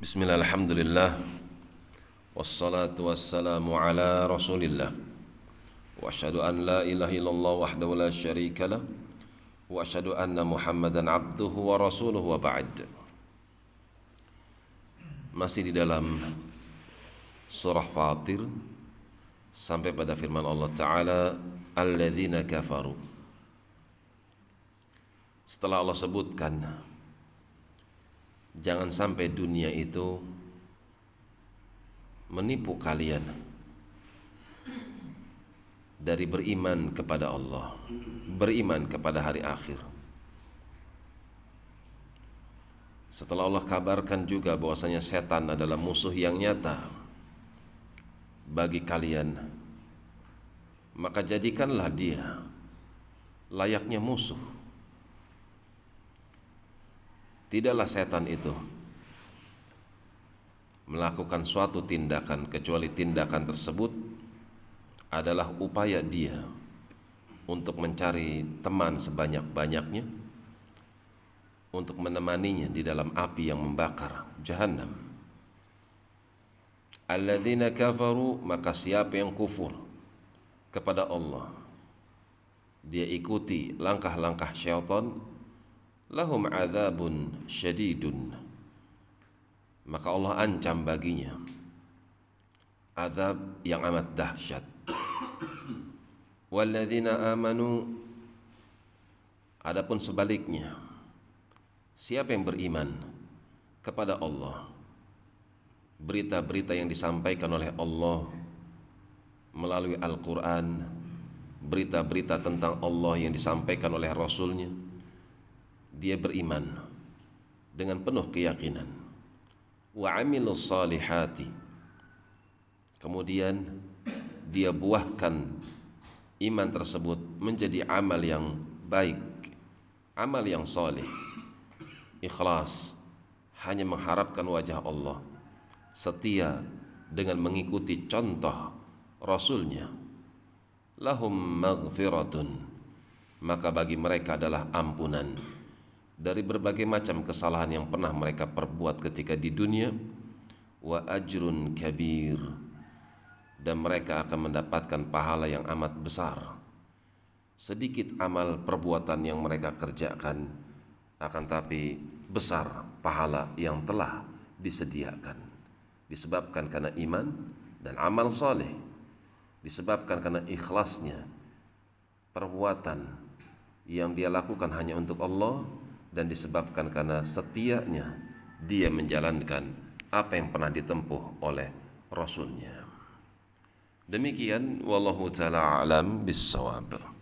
Bismillah, alhamdulillah. Wassalatu wassalamu ala rasulillah. Wa an la ilaha illallah wahdahu la anna muhammadan abduhu wa rasuluhu wa ba'd. Dalam surah Fatir Sampai pada firman Allah Ta'ala Alladzina kafaru. Setelah Allah sebutkan Jangan sampai dunia itu menipu kalian dari beriman kepada Allah, beriman kepada hari akhir. Setelah Allah kabarkan juga bahwasanya setan adalah musuh yang nyata bagi kalian, maka jadikanlah dia layaknya musuh Tidaklah setan itu melakukan suatu tindakan kecuali tindakan tersebut adalah upaya dia untuk mencari teman sebanyak-banyaknya untuk menemaninya di dalam api yang membakar jahanam. Alladzina kafaru maka siapa yang kufur kepada Allah dia ikuti langkah-langkah syaitan lahum azabun syadidun. Maka Allah ancam baginya. Azab yang amat dahsyat. Walladzina amanu. Adapun sebaliknya siapa yang beriman kepada Allah? Berita-berita yang disampaikan oleh Allah melalui Al-Quran berita-berita tentang Allah yang disampaikan oleh Rasulnya dia beriman dengan penuh keyakinan. Wa amilus salihati. Kemudian dia buahkan iman tersebut menjadi amal yang baik amal yang saleh ikhlas hanya mengharapkan wajah Allah setia dengan mengikuti contoh rasulnya. Lahum maghfiratun maka bagi mereka adalah ampunan dari berbagai macam kesalahan yang pernah mereka perbuat ketika di dunia wa ajrun kabir. Dan mereka akan mendapatkan pahala yang amat besar. Sedikit amal perbuatan yang mereka kerjakan akan tapi besar pahala yang telah disediakan. Disebabkan karena iman dan amal soleh disebabkan karena ikhlasnya perbuatan yang dia lakukan hanya untuk Allah dan disebabkan karena setianya dia menjalankan apa yang pernah ditempuh oleh Rasulnya. Demikian wallahu taala alam bisawab.